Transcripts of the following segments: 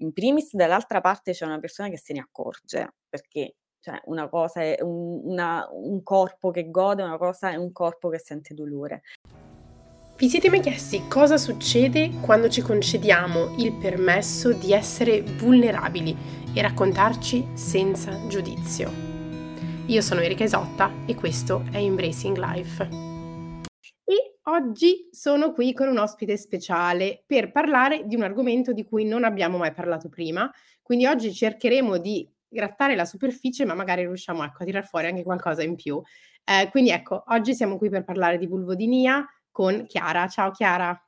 in primis dall'altra parte c'è una persona che se ne accorge, perché cioè una cosa è un una un corpo che gode, una cosa è un corpo che sente dolore. Vi siete mai chiesti cosa succede quando ci concediamo il permesso di essere vulnerabili e raccontarci senza giudizio? Io sono Erika Isotta e questo è Embracing Life. E oggi sono qui con un ospite speciale per parlare di un argomento di cui non abbiamo mai parlato prima, quindi oggi cercheremo di grattare la superficie, ma magari riusciamo ecco, a tirar fuori anche qualcosa in più. Eh, quindi ecco, oggi siamo qui per parlare di vulvodinia, con Chiara. Ciao Chiara.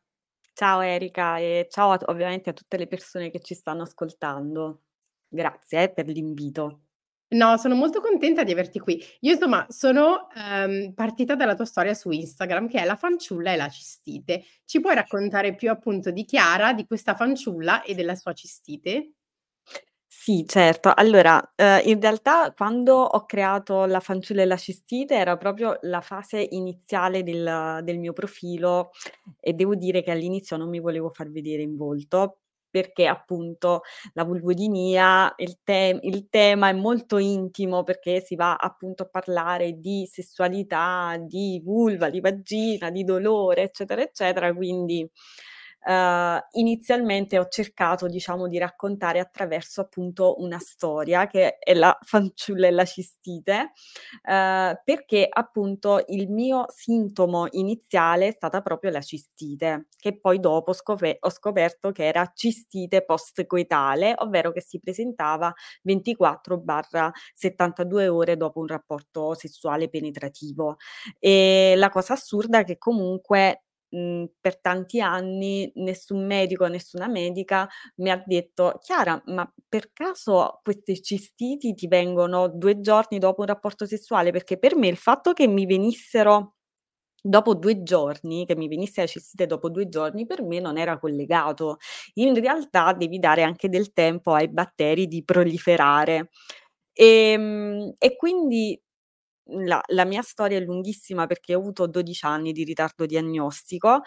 Ciao Erika e ciao a ovviamente a tutte le persone che ci stanno ascoltando. Grazie, eh, per l'invito. No, sono molto contenta di averti qui. Io insomma sono, ehm, partita dalla tua storia su Instagram che è la fanciulla e la cistite. Ci puoi raccontare più appunto di Chiara, di questa fanciulla e della sua cistite? Sì, certo. Allora, ehm, in realtà quando ho creato La fanciulla e la cistite era proprio la fase iniziale del del mio profilo e devo dire che all'inizio non mi volevo far vedere in volto, perché appunto la vulvodinia, il te il tema è molto intimo perché si va appunto a parlare di sessualità, di vulva, di vagina, di dolore, eccetera, eccetera, quindi Uhm, inizialmente ho cercato, diciamo, di raccontare attraverso appunto una storia che è la fanciulla e la cistite, uhm, perché appunto il mio sintomo iniziale è stata proprio la cistite, che poi dopo scove ho scoperto che era cistite postcoitale, ovvero che si presentava 24/72 ore dopo un rapporto sessuale penetrativo. E la cosa assurda è che comunque mhmm, per tanti anni nessun medico, nessuna medica mi ha detto: "Chiara, ma per caso queste cistiti ti vengono 2 giorni dopo un rapporto sessuale?" Perché per me il fatto che mi venissero dopo 2 giorni, che mi venisse la cistite dopo 2 giorni, per me non era collegato. In realtà devi dare anche del tempo ai batteri di proliferare. Ehm, e quindi la la mia storia è lunghissima perché ho avuto 12 anni di ritardo diagnostico.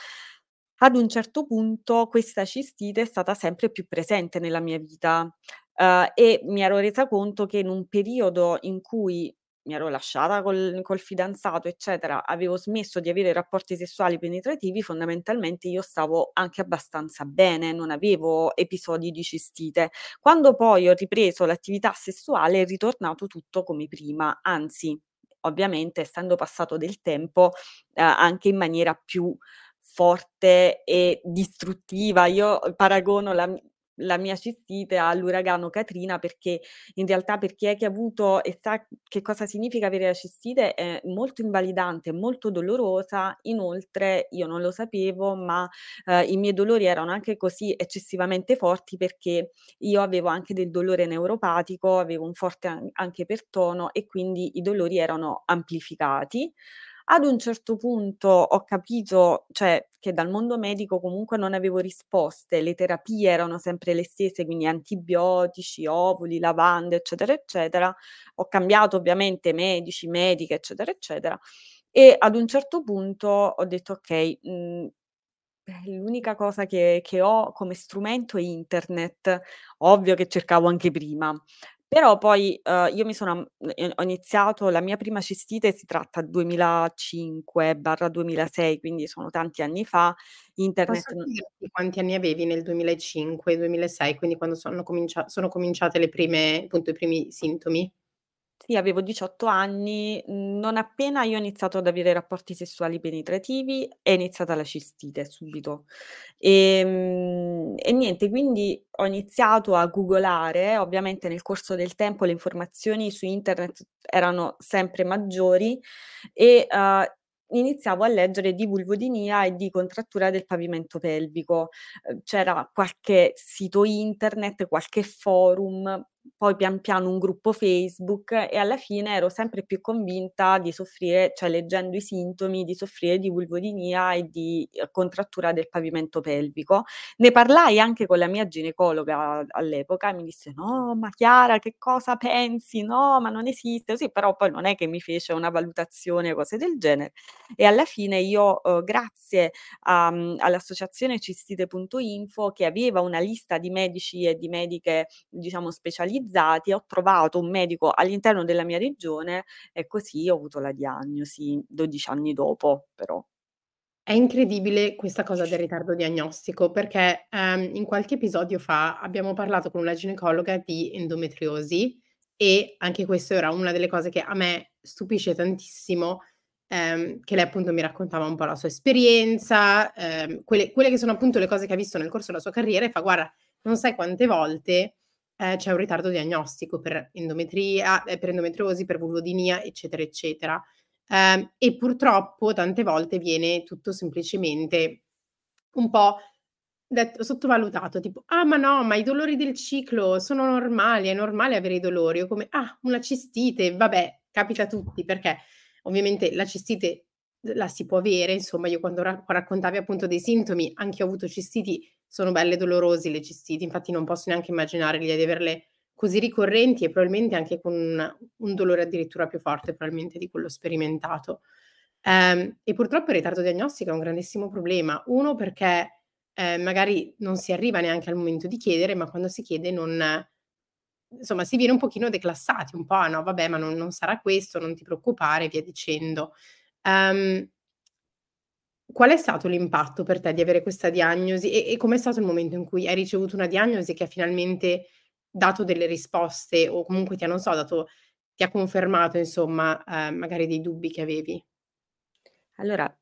Ad un certo punto questa cistite è stata sempre più presente nella mia vita, uhm, e mi ero resa conto che in un periodo in cui mi ero lasciata col col fidanzato, eccetera, avevo smesso di avere rapporti sessuali penetrativi, fondamentalmente io stavo anche abbastanza bene, non avevo episodi di cistite. Quando poi ho ripreso l'attività sessuale è ritornato tutto come prima, anzi ovviamente essendo passato del tempo, ehm, anche in maniera più forte e distruttiva. Io paragono la la mia cistite all'uragano Katrina perché in realtà per chi è che ha avuto e sa che cosa significa avere la cistite è molto invalidante, molto dolorosa. Inoltre io non lo sapevo, ma, ehm, i miei dolori erano anche così eccessivamente forti perché io avevo anche del dolore neuropatico, avevo un forte an anche pertono e quindi i dolori erano amplificati. Ad un certo punto ho capito, cioè, che dal mondo medico comunque non avevo risposte, le terapie erano sempre le stesse, quindi antibiotici, ovuli, lavande, eccetera, eccetera. Ho cambiato ovviamente medici, mediche, eccetera, eccetera. E ad un certo punto ho detto: "Okay, mhmm, eh, l'unica cosa che che ho come strumento è internet." Ovvio che cercavo anche prima. Però poi, uhm, io mi sono am ehm, ho iniziato la mia prima cistite si tratta 2005/2006, quindi sono tanti anni fa. Posso Internet n chiederti quanti anni avevi nel 2005, 2006, quindi quando sono comincia sono cominciate le prime appunto, i primi sintomi? Sì, avevo 18 anni, mhmm, non appena io ho iniziato ad avere rapporti sessuali penetrativi è iniziata la cistite subito. Ehm, e niente, quindi ho iniziato a googolare, ovviamente nel corso del tempo le informazioni su internet erano sempre maggiori e, uhm, iniziavo a leggere di vulvodinia e di contrattura del pavimento pelvico. Uhm, c'era qualche sito internet, qualche forum poi pian piano un gruppo Facebook e alla fine ero sempre più convinta di soffrire cioè leggendo i sintomi, di soffrire di vulvodinia e di, uhm, contrattura del pavimento pelvico. Ne parlai anche con la mia ginecologa all'epoca mi disse: "No, ma Chiara che cosa pensi? No, ma non esiste", così, però poi non è che mi fece una valutazione o cose del genere. E alla fine io, uhm, grazie a mhmm, all'associazione cistite.info che aveva una lista di medici e di mediche, diciamo specializzati, ho trovato un medico all'interno della mia regione e così ho avuto la diagnosi 12 anni dopo però. È incredibile questa cosa del ritardo diagnostico perché, ehm, in qualche episodio fa abbiamo parlato con una ginecologa di endometriosi e anche questo era una delle cose che a me stupisce tantissimo, ehm, che lei appunto mi raccontava un po' la sua esperienza, ehm, quelle quelle che sono appunto le cose che ha visto nel corso della sua carriera e fa: "Guarda, non sai quante volte, ehm, c'è un ritardo diagnostico per endometria ehm, per endometriosi, per vulvodinia, eccetera, eccetera". Ehm, e purtroppo tante volte viene tutto semplicemente un po' detto sottovalutato, tipo: "Ah, ma no, ma i dolori del ciclo sono normali, è normale avere i dolori." O come: "Ah, una cistite, vabbè, capita a tutti." Perché ovviamente la cistite la si può avere, insomma, io quando ra raccontavi appunto dei sintomi, anch'io ho avuto cistiti, sono belle dolorosi le cistiti, infatti non posso neanche immaginare di averle così ricorrenti e probabilmente anche con un dolore addirittura più forte probabilmente di quello sperimentato. Ehm, e purtroppo il ritardo diagnostico è un grandissimo problema. Uno perché, ehm, magari non si arriva neanche al momento di chiedere, ma quando si chiede non insomma si viene un pochino declassati, un po': "Ah no, vabbè, ma non non sarà questo, non ti preoccupare", via dicendo. Ehm qual è stato l'impatto per te di avere questa diagnosi e e com'è stato il momento in cui hai ricevuto una diagnosi che ha finalmente dato delle risposte o comunque ti ha non so, dato ti ha confermato insomma, ehm, magari dei dubbi che avevi? Allora,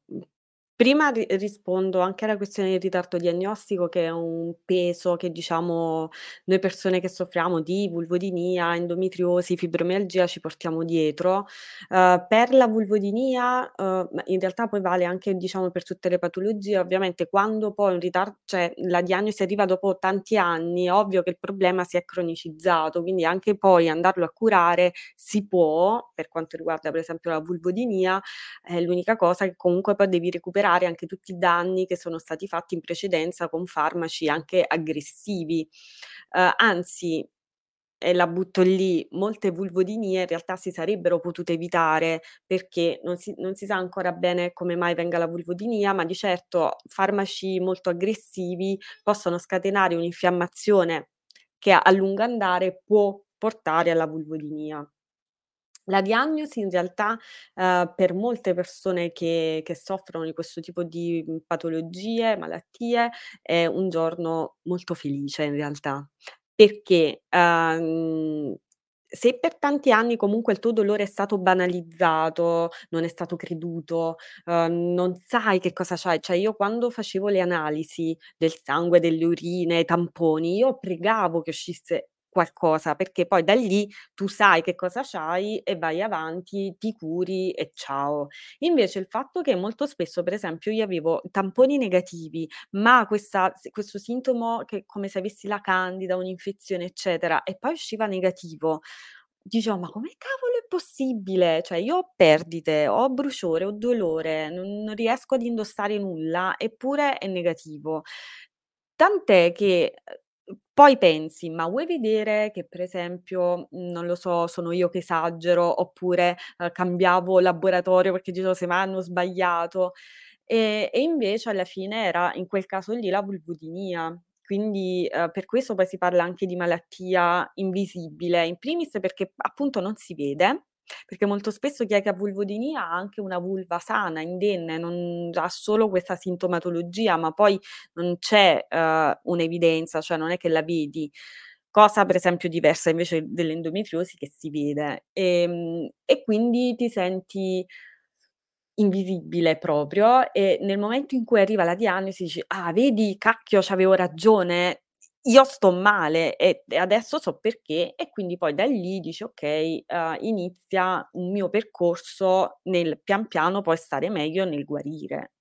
prima ri rispondo anche alla questione del ritardo diagnostico che è un peso che diciamo noi persone che soffriamo di vulvodinia, endometriosi, fibromialgia ci portiamo dietro. Uhm, per la vulvodinia, uhm, ma in realtà poi vale anche diciamo per tutte le patologie, ovviamente quando poi un ritar cioè la diagnosi arriva dopo tanti anni, è ovvio che il problema si è cronicizzato, quindi anche poi andarlo a curare si può, per quanto riguarda per esempio la vulvodinia, eh, l'unica cosa è che comunque poi devi recuperare anche tutti i danni che sono stati fatti in precedenza con farmaci anche aggressivi. Uhm, anzi, e la butto lì, molte vulvodinie in realtà si sarebbero potute evitare perché non si non si sa ancora bene come mai venga la vulvodinia, ma di certo farmaci molto aggressivi possono scatenare un'infiammazione che a lungo andare può portare alla vulvodinia. La diagnosi in realtà, uhm, per molte persone che che soffrono di questo tipo di, mhmm, patologie, malattie, è un giorno molto felice in realtà. Perché, uhm, se per tanti anni comunque il tuo dolore è stato banalizzato, non è stato creduto, uhm, non sai che cosa c'hai, cioè io quando facevo le analisi del sangue, delle urine, i tamponi, io pregavo che uscisse qualcosa, perché poi da lì tu sai che cosa c'hai e vai avanti, ti curi e ciao. Invece il fatto che molto spesso, per esempio, io avevo tamponi negativi, ma questa questo sintomo che come se avessi la candida, un'infezione, eccetera, e poi usciva negativo, dicevo: "Ma come cavolo è possibile?" Cioè io ho perdite, ho bruciore, ho dolore, non non riesco ad indossare nulla, eppure è negativo. Tant'è che, poi pensi: "Ma vuoi vedere che per esempio, mhmm, non lo so, sono io che esagero oppure, uhm, cambiavo laboratorio perché dicevo: "Semmai hanno sbagliato." E e invece alla fine era in quel caso lì la vulvodinia. Quindi, uhm, per questo poi si parla anche di malattia invisibile, in primis perché appunto non si vede, perché molto spesso chi è che ha vulvodinia ha anche una vulva sana, indenne, non ha solo questa sintomatologia, ma poi non c'è, uhm, un'evidenza, cioè non è che la vedi. Cosa per esempio diversa invece dell'endometriosi che si vede. Ehm, e quindi ti senti invisibile proprio e nel momento in cui arriva la diagnosi dici: "Ah vedi, cacchio c'avevo ragione, io sto male e adesso so perché." E quindi poi da lì dici: "Okay, uhm, inizia un mio percorso nel pian piano poi stare meglio nel guarire."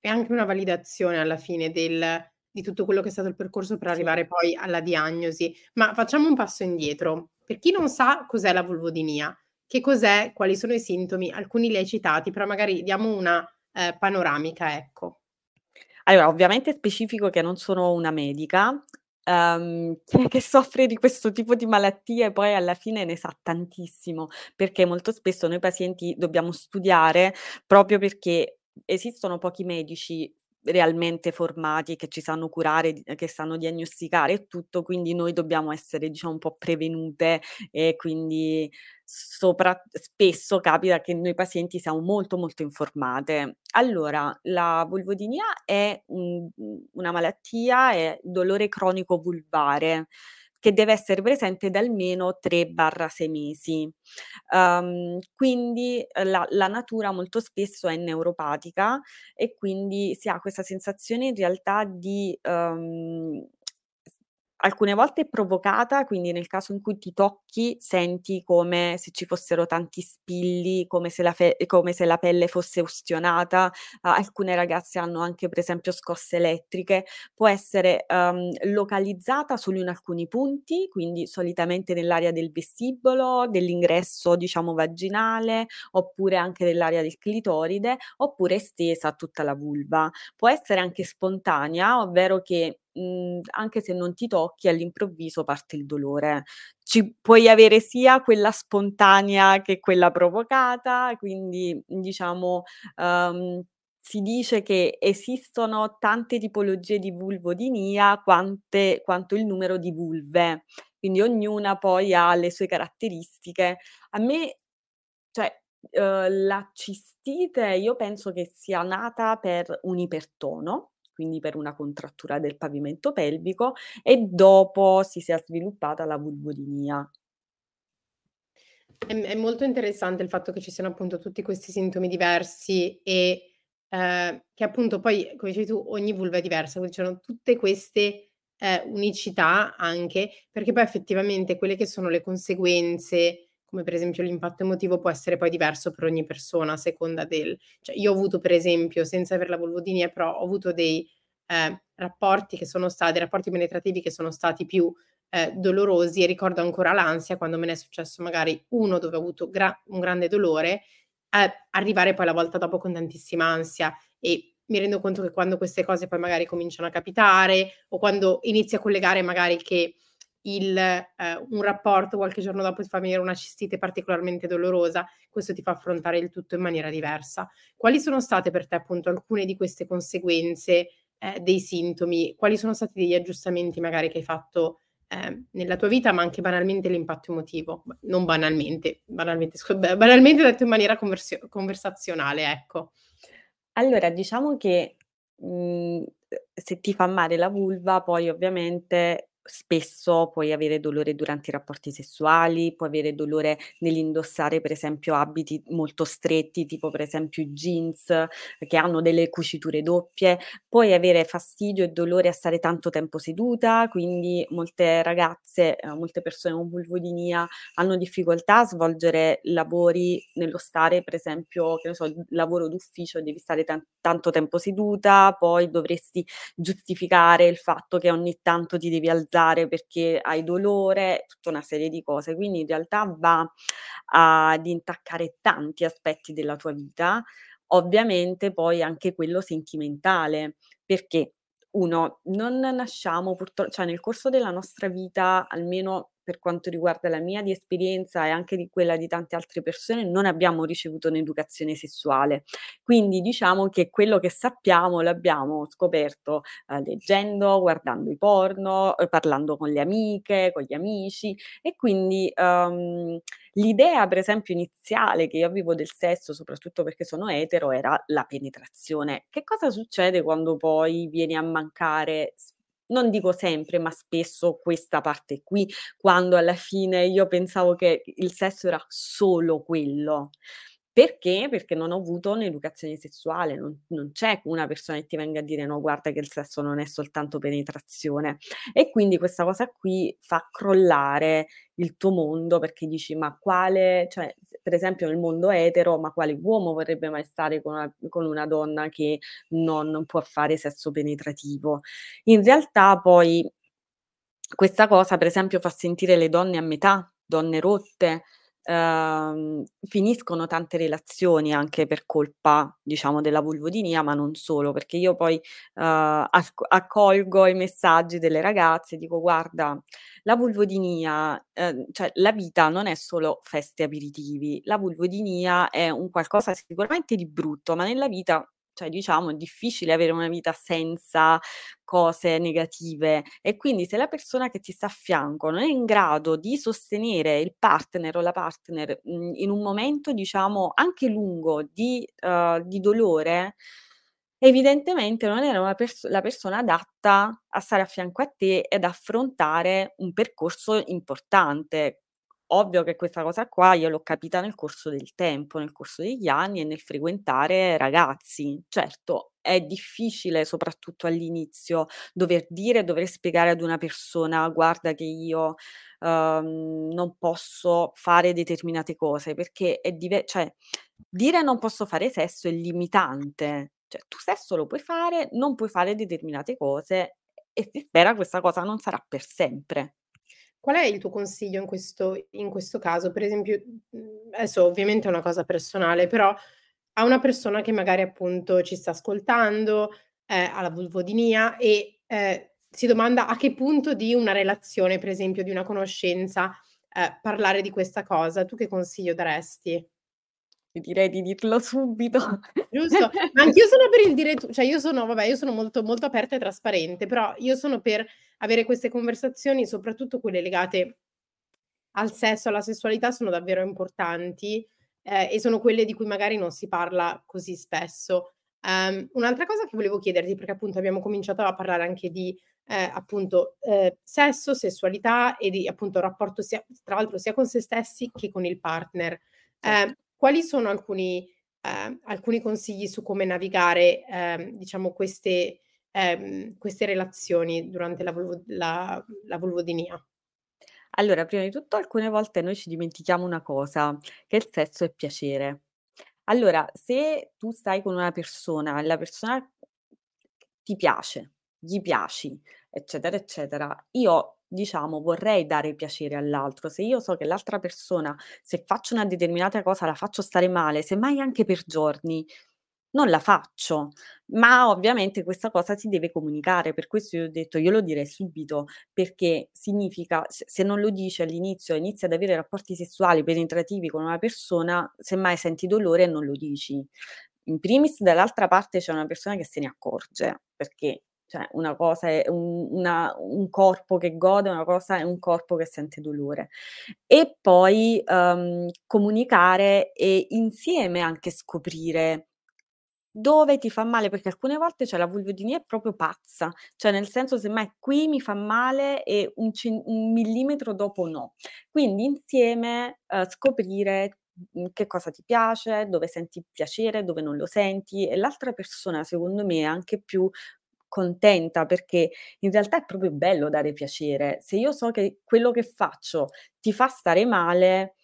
È anche una validazione alla fine del di tutto quello che è stato il percorso per arrivare poi alla diagnosi, ma facciamo un passo indietro. Per chi non sa cos'è la vulvodinia, che cos'è, quali sono i sintomi, alcuni li hai citati, però magari diamo una eh, panoramica, ecco. Allora, ovviamente specifico che non sono una medica, ehm, chi che soffre di questo tipo di malattie poi alla fine ne sa tantissimo, perché molto spesso noi pazienti dobbiamo studiare proprio perché esistono pochi medici realmente formati, che ci sanno curare, che sanno diagnosticare e tutto, quindi noi dobbiamo essere, diciamo, un po' prevenute e quindi sopra spesso capita che noi pazienti siamo molto, molto informate. Allora, la vulvodinia è un una malattia, è dolore cronico vulvare che deve essere presente da almeno 3/6 mesi. Uhm, quindi eh, la la natura molto spesso è neuropatica e quindi si ha questa sensazione in realtà di, uhm Alcune volte è provocata, quindi nel caso in cui ti tocchi senti come se ci fossero tanti spilli, come se la fe come se la pelle fosse ustionata. A alcune ragazze hanno anche per esempio scosse elettriche. Può essere, uhm, localizzata solo in alcuni punti, quindi solitamente nell'area del vestibolo, dell'ingresso diciamo vaginale, oppure anche nell'area del clitoride, oppure estesa a tutta la vulva. Può essere anche spontanea, ovvero che mhmm, anche se non ti tocchi all'improvviso parte il dolore. Ci puoi avere sia quella spontanea che quella provocata, quindi diciamo, uhm, si dice che esistono tante tipologie di vulvodinia quante quanto il numero di vulve, quindi ognuna poi ha le sue caratteristiche. A me cioè, uhm, la cistite io penso che sia nata per un ipertono quindi per una contrattura del pavimento pelvico e dopo si sia sviluppata la vulvodinia. È è molto interessante il fatto che ci siano appunto tutti questi sintomi diversi e, ehm, che appunto poi, come dicevi tu, ogni vulva è diversa, quindi ci sono tutte queste, ehm, unicità anche, perché poi effettivamente quelle che sono le conseguenze come per esempio l'impatto emotivo può essere poi diverso per ogni persona a seconda del cioè io ho avuto per esempio, senza aver la vulvodinia, però ho avuto dei, ehm, rapporti che sono sta dei rapporti penetrativi che sono stati più, ehm, dolorosi e ricordo ancora l'ansia quando me n'è successo magari uno dove ho avuto gra un grande dolore, ehm, arrivare poi la volta dopo con tantissima ansia. E mi rendo conto che quando queste cose poi magari cominciano a capitare o quando inizi a collegare magari che il, ehm, un rapporto qualche giorno dopo ti fa venire una cistite particolarmente dolorosa, questo ti fa affrontare il tutto in maniera diversa. Quali sono state per te appunto alcune di queste conseguenze, ehm, dei sintomi? Quali sono stati degli aggiustamenti magari che hai fatto, ehm, nella tua vita, ma anche banalmente l'impatto emotivo? Non banalmente, banalmente scu banalmente detto in maniera conversio conversazionale, ecco. Allora diciamo che, mhmm, se ti fa male la vulva poi ovviamente Spesso puoi avere dolore durante i rapporti sessuali, puoi avere dolore nell'indossare per esempio abiti molto stretti, tipo per esempio jeans che hanno delle cuciture doppie, puoi avere fastidio e dolore a stare tanto tempo seduta, quindi molte ragazze, ehm, molte persone con vulvodinia hanno difficoltà a svolgere lavori nello stare per esempio, che ne so, lavoro d'ufficio, devi stare tan tanto tempo seduta, poi dovresti giustificare il fatto che ogni tanto ti devi alzare alzare perché hai dolore, tutta una serie di cose. Quindi in realtà va ad intaccare tanti aspetti della tua vita, ovviamente poi anche quello sentimentale, perché uno, non nasciamo purtro cioè nel corso della nostra vita, almeno per quanto riguarda la mia di esperienza e anche di quella di tante altre persone, non abbiamo ricevuto un'educazione sessuale. Quindi diciamo che quello che sappiamo l'abbiamo scoperto, ehm, leggendo, guardando i porno, uhm, parlando con le amiche, con gli amici e quindi, uhm, l'idea per esempio iniziale che io avevo del sesso, soprattutto perché sono etero, era la penetrazione. Che cosa succede quando poi viene a mancare s non dico sempre, ma spesso questa parte qui, quando alla fine io pensavo che il sesso era solo quello. Perché? Perché non ho avuto un'educazione sessuale, non non c'è una persona che ti venga a dire: "No, guarda che il sesso non è soltanto penetrazione". E quindi questa cosa qui fa crollare il tuo mondo perché dici: "Ma quale" cioè per esempio nel mondo etero, ma quale uomo vorrebbe mai stare con una con una donna che non può fare sesso penetrativo? In realtà poi questa cosa per esempio fa sentire le donne a metà, donne rotte, ehm, finiscono tante relazioni anche per colpa, diciamo, della vulvodinia, ma non solo, perché io poi, asc accolgo i messaggi delle ragazze e dico: "Guarda, la vulvodinia ehm, cioè la vita non è solo feste aperitivi, la vulvodinia è un qualcosa sicuramente di brutto, ma nella vita cioè diciamo è difficile avere una vita senza cose negative e quindi se la persona che ti sta a fianco non è in grado di sostenere il partner o la partner, mhmm, in un momento diciamo anche lungo di uhm, di dolore, evidentemente non era una pers la persona adatta a stare a fianco a te ed affrontare un percorso importante. Ovvio che questa cosa qua io l'ho capita nel corso del tempo, nel corso degli anni e nel frequentare ragazzi. Certo, è difficile, soprattutto all'inizio, dover dire, dover spiegare ad una persona: "Guarda che io, uhm, non posso fare determinate cose", perché è dive cioè dire non posso fare sesso è limitante. Cioè tu sesso lo puoi fare, non puoi fare determinate cose e si spera questa cosa non sarà per sempre. Qual è il tuo consiglio in questo in questo caso? Per esempio, mhmm, adesso ovviamente è una cosa personale, però a una persona che magari appunto ci sta ascoltando, ehm, ha la vulvodinia e, ehm, si domanda a che punto di una relazione, per esempio di una conoscenza, ehm, parlare di questa cosa, tu che consiglio daresti? Direi di dirlo subito. Giusto, ma anch'io sono per il dire tu cioè io sono vabbè, io sono molto molto aperta e trasparente, però io sono per avere queste conversazioni, soprattutto quelle legate al sesso, alla sessualità, sono davvero importanti, ehm, e sono quelle di cui magari non si parla così spesso. Ehm, un'altra cosa che volevo chiederti, perché appunto abbiamo cominciato a parlare anche di, ehm, appunto, ehm, sesso, sessualità e di appunto rapporto sia tra l'altro sia con se stessi che con il partner. Certo. Quali sono alcuni ehm, alcuni consigli su come navigare, ehm, diciamo queste ehm, queste relazioni durante la vulvo la la vulvodinia? Allora, prima di tutto alcune volte noi ci dimentichiamo una cosa, che il sesso è piacere. Allora, se tu stai con una persona la persona ti piace, gli piaci, eccetera, eccetera, io diciamo vorrei dare piacere all'altro. Se io so che l'altra persona, se faccio una determinata cosa la faccio stare male, semmai anche per giorni, non la faccio. Ma ovviamente questa cosa si deve comunicare, per questo io ho detto io lo direi subito, perché significa se non lo dici all'inizio inizi ad avere rapporti sessuali penetrativi con una persona, semmai senti dolore e non lo dici. In primis dall'altra parte c'è una persona che se ne accorge, perché cioè una cosa è un una un corpo che gode, una cosa è un corpo che sente dolore. E poi, uhm, comunicare e insieme anche scoprire dove ti fa male, perché alcune volte, cioè la vulvodinia è proprio pazza, cioè nel senso semmai qui mi fa male e un cen un millimetro dopo no. Quindi insieme, uhm, scoprire, mhmm, che cosa ti piace, dove senti piacere, dove non lo senti e l'altra persona secondo me è anche più contenta, perché in realtà è proprio bello dare piacere. Se io so che quello che faccio ti fa stare male,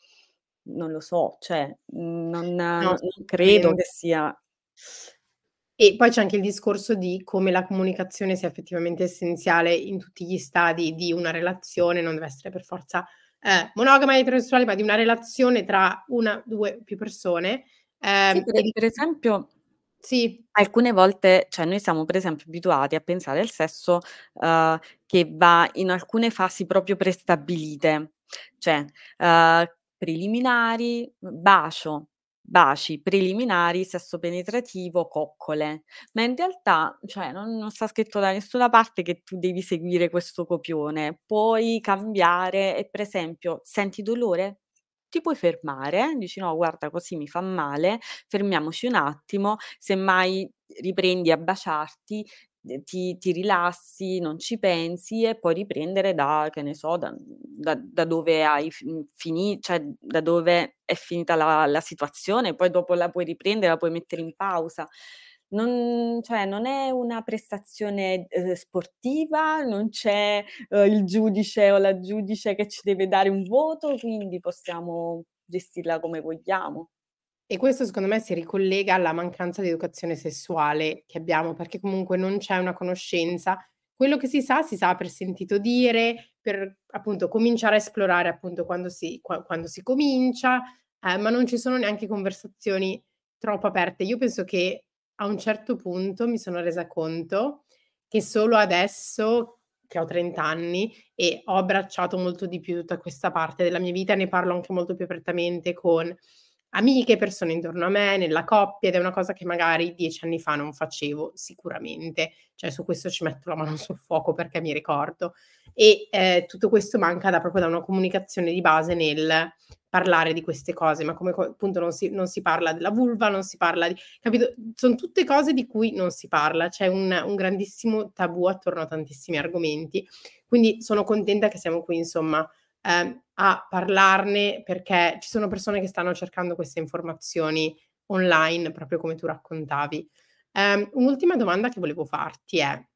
non lo so, cioè, non No, non credo che assolutamente. sia E poi c'è anche il discorso di come la comunicazione sia effettivamente essenziale in tutti gli stadi di una relazione, non deve essere per forza, ehm, monogama, eterosessuale, ma di una relazione tra 1, 2 o più persone. Sì, Ehm, per e e per esempio sì, alcune volte cioè noi siamo per esempio abituati a pensare al sesso, uhm, che va in alcune fasi proprio prestabilite, cioè, uhm, preliminari, bacio, baci, preliminari, sesso penetrativo, coccole. Ma in realtà, cioè non non sta scritto da nessuna parte che tu devi seguire questo copione. Puoi cambiare e per esempio: senti dolore? Ti puoi fermare, dici: "No guarda così mi fa male, fermiamoci un attimo, semmai riprendi a baciarti, ehm, ti ti rilassi, non ci pensi e poi riprendere da che ne so, da da da dove hai f mhmm, fini cioè da dove è finita la la situazione, poi dopo la puoi riprendere, la puoi mettere in pausa. Non cioè non è una prestazione, uhm, sportiva, non c'è, uhm, il giudice o la giudice che ci deve dare un voto, quindi possiamo gestirla come vogliamo. E questo secondo me si ricollega alla mancanza di educazione sessuale che abbiamo, perché comunque non c'è una conoscenza. Quello che si sa, si sa per sentito dire, per appunto cominciare a esplorare appunto quando si, qua- quando si comincia, eh, ma non ci sono neanche conversazioni troppo aperte. Io penso che a un certo punto mi sono resa conto che solo adesso che ho 30 anni e ho abbracciato molto di più tutta questa parte della mia vita, ne parlo anche molto più apertamente con amiche, persone intorno a me, nella coppia ed è una cosa che magari dieci anni fa non facevo sicuramente, cioè su questo ci metto la mano sul fuoco perché mi ricordo. E eh, tutto questo manca da, proprio da una comunicazione di base nel parlare di queste cose, ma come appunto non si, non si parla della vulva, non si parla di... capito? Sono tutte cose di cui non si parla, c'è un, un grandissimo tabù attorno a tantissimi argomenti, quindi sono contenta che siamo qui insomma eh, a parlarne perché ci sono persone che stanno cercando queste informazioni online, proprio come tu raccontavi. Um, un'ultima domanda che volevo farti è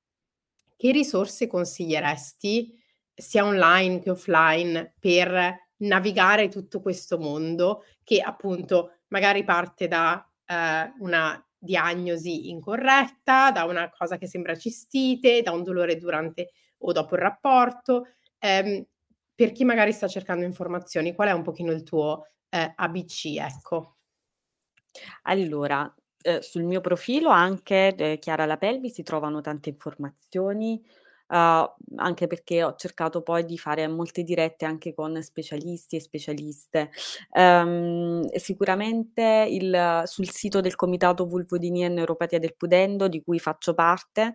che risorse consiglieresti sia online che offline per navigare tutto questo mondo che appunto magari parte da eh, una diagnosi incorretta, da una cosa che sembra cistite, da un dolore durante o dopo il rapporto. Ehm, per chi magari sta cercando informazioni, qual è un pochino il tuo eh, ABC, ecco? Allora, eh, sul mio profilo anche, eh, Chiara La Pelvi, si trovano tante informazioni, uh, anche perché ho cercato poi di fare molte dirette anche con specialisti e specialiste. Um, sicuramente il, sul sito del Comitato Vulvodinia e Neuropatia del Pudendo, di cui faccio parte,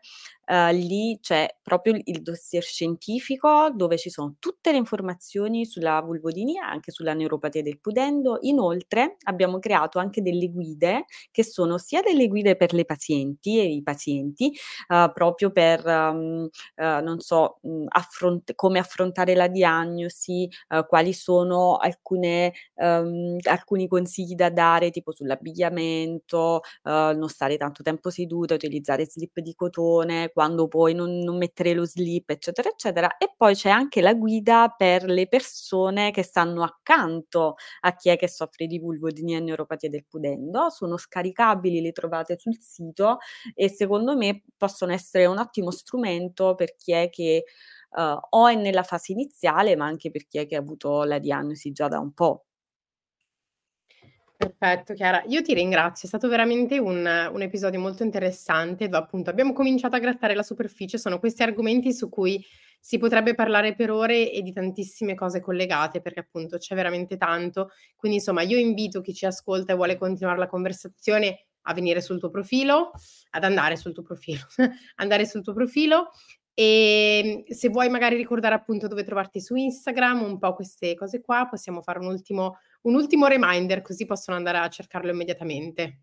uh, lì c'è proprio il dossier scientifico dove ci sono tutte le informazioni sulla vulvodinia, anche sulla neuropatia del pudendo. Inoltre abbiamo creato anche delle guide che sono sia delle guide per le pazienti e i pazienti, uh, proprio per um, uh, non so, mh, mhmm, affront- come affrontare la diagnosi, quali sono alcune, um, alcuni consigli da dare, tipo sull'abbigliamento, non stare tanto tempo seduta, utilizzare slip di cotone, quando puoi non, non mettere lo slip, eccetera, eccetera. E poi c'è anche la guida per le persone che stanno accanto a chi è che soffre di vulvodinia e neuropatia del pudendo. Sono scaricabili, le trovate sul sito e secondo me possono essere un ottimo strumento per chi è che uh, o è nella fase iniziale, ma anche per chi è che ha avuto la diagnosi già da un po'. Perfetto, Chiara. Io ti ringrazio, è stato veramente un, un episodio molto interessante appunto abbiamo cominciato a grattare la superficie, sono questi argomenti su cui si potrebbe parlare per ore e di tantissime cose collegate perché appunto c'è veramente tanto. Quindi insomma io invito chi ci ascolta e vuole continuare la conversazione a venire sul tuo profilo, ad andare sul tuo profilo, andare sul tuo profilo e se vuoi magari ricordare appunto dove trovarti su Instagram, un po' queste cose qua, possiamo fare un ultimo, un ultimo reminder così possono andare a cercarlo immediatamente.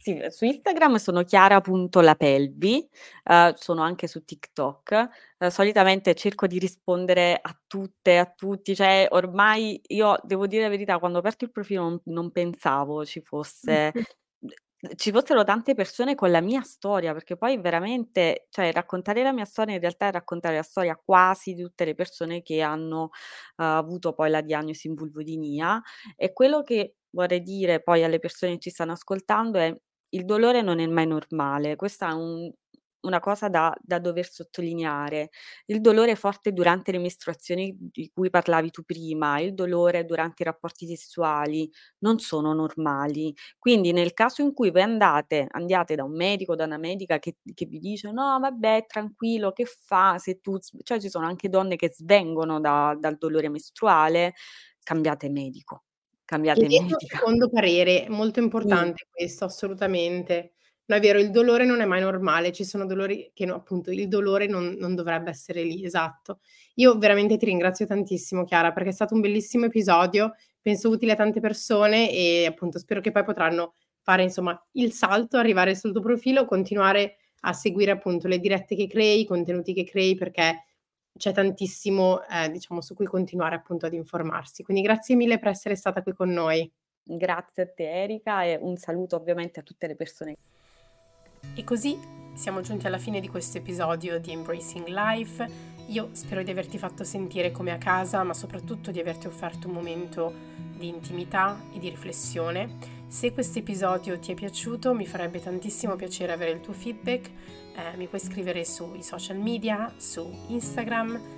Sì, su Instagram sono chiara.lapelvi, uh, sono anche su TikTok. Uh, solitamente cerco di rispondere a tutte, a tutti, cioè ormai io devo dire la verità, quando ho aperto il profilo non, non pensavo ci fosse ci fossero tante persone con la mia storia, perché poi veramente, cioè raccontare la mia storia in realtà è raccontare la storia quasi di tutte le persone che hanno, uhm, avuto poi la diagnosi in vulvodinia e quello che vorrei dire poi alle persone che ci stanno ascoltando è: il dolore non è mai normale. Questa è un una cosa da da dover sottolineare. Il dolore forte durante le mestruazioni di cui parlavi tu prima, il dolore durante i rapporti sessuali non sono normali. Quindi nel caso in cui voi andate andiate da un medico, da una medica che che vi dice: "No vabbè tranquillo, che fa se tu" cioè ci sono anche donne che svengono da dal dolore mestruale, cambiate medico, cambiate medica. secondo parere, molto Sì. importante questo, assolutamente. No, è vero, il dolore non è mai normale, ci sono dolori che no appunto il dolore non non dovrebbe essere lì, esatto. Io veramente ti ringrazio tantissimo Chiara, perché è stato un bellissimo episodio, penso utile a tante persone e appunto spero che poi potranno fare insomma il salto, arrivare sul tuo profilo, continuare a seguire appunto le dirette che crei, i contenuti che crei, perché c'è tantissimo, ehm, diciamo su cui continuare appunto ad informarsi. Quindi grazie mille per essere stata qui con noi. Grazie a te Erika e un saluto ovviamente a tutte le persone e così siamo giunti alla fine di questo episodio di Embracing Life. Io spero di averti fatto sentire come a casa, ma soprattutto di averti offerto un momento di intimità e di riflessione. Se questo episodio ti è piaciuto mi farebbe tantissimo piacere avere il tuo feedback, eh, mi puoi scrivere sui social media, su Instagram,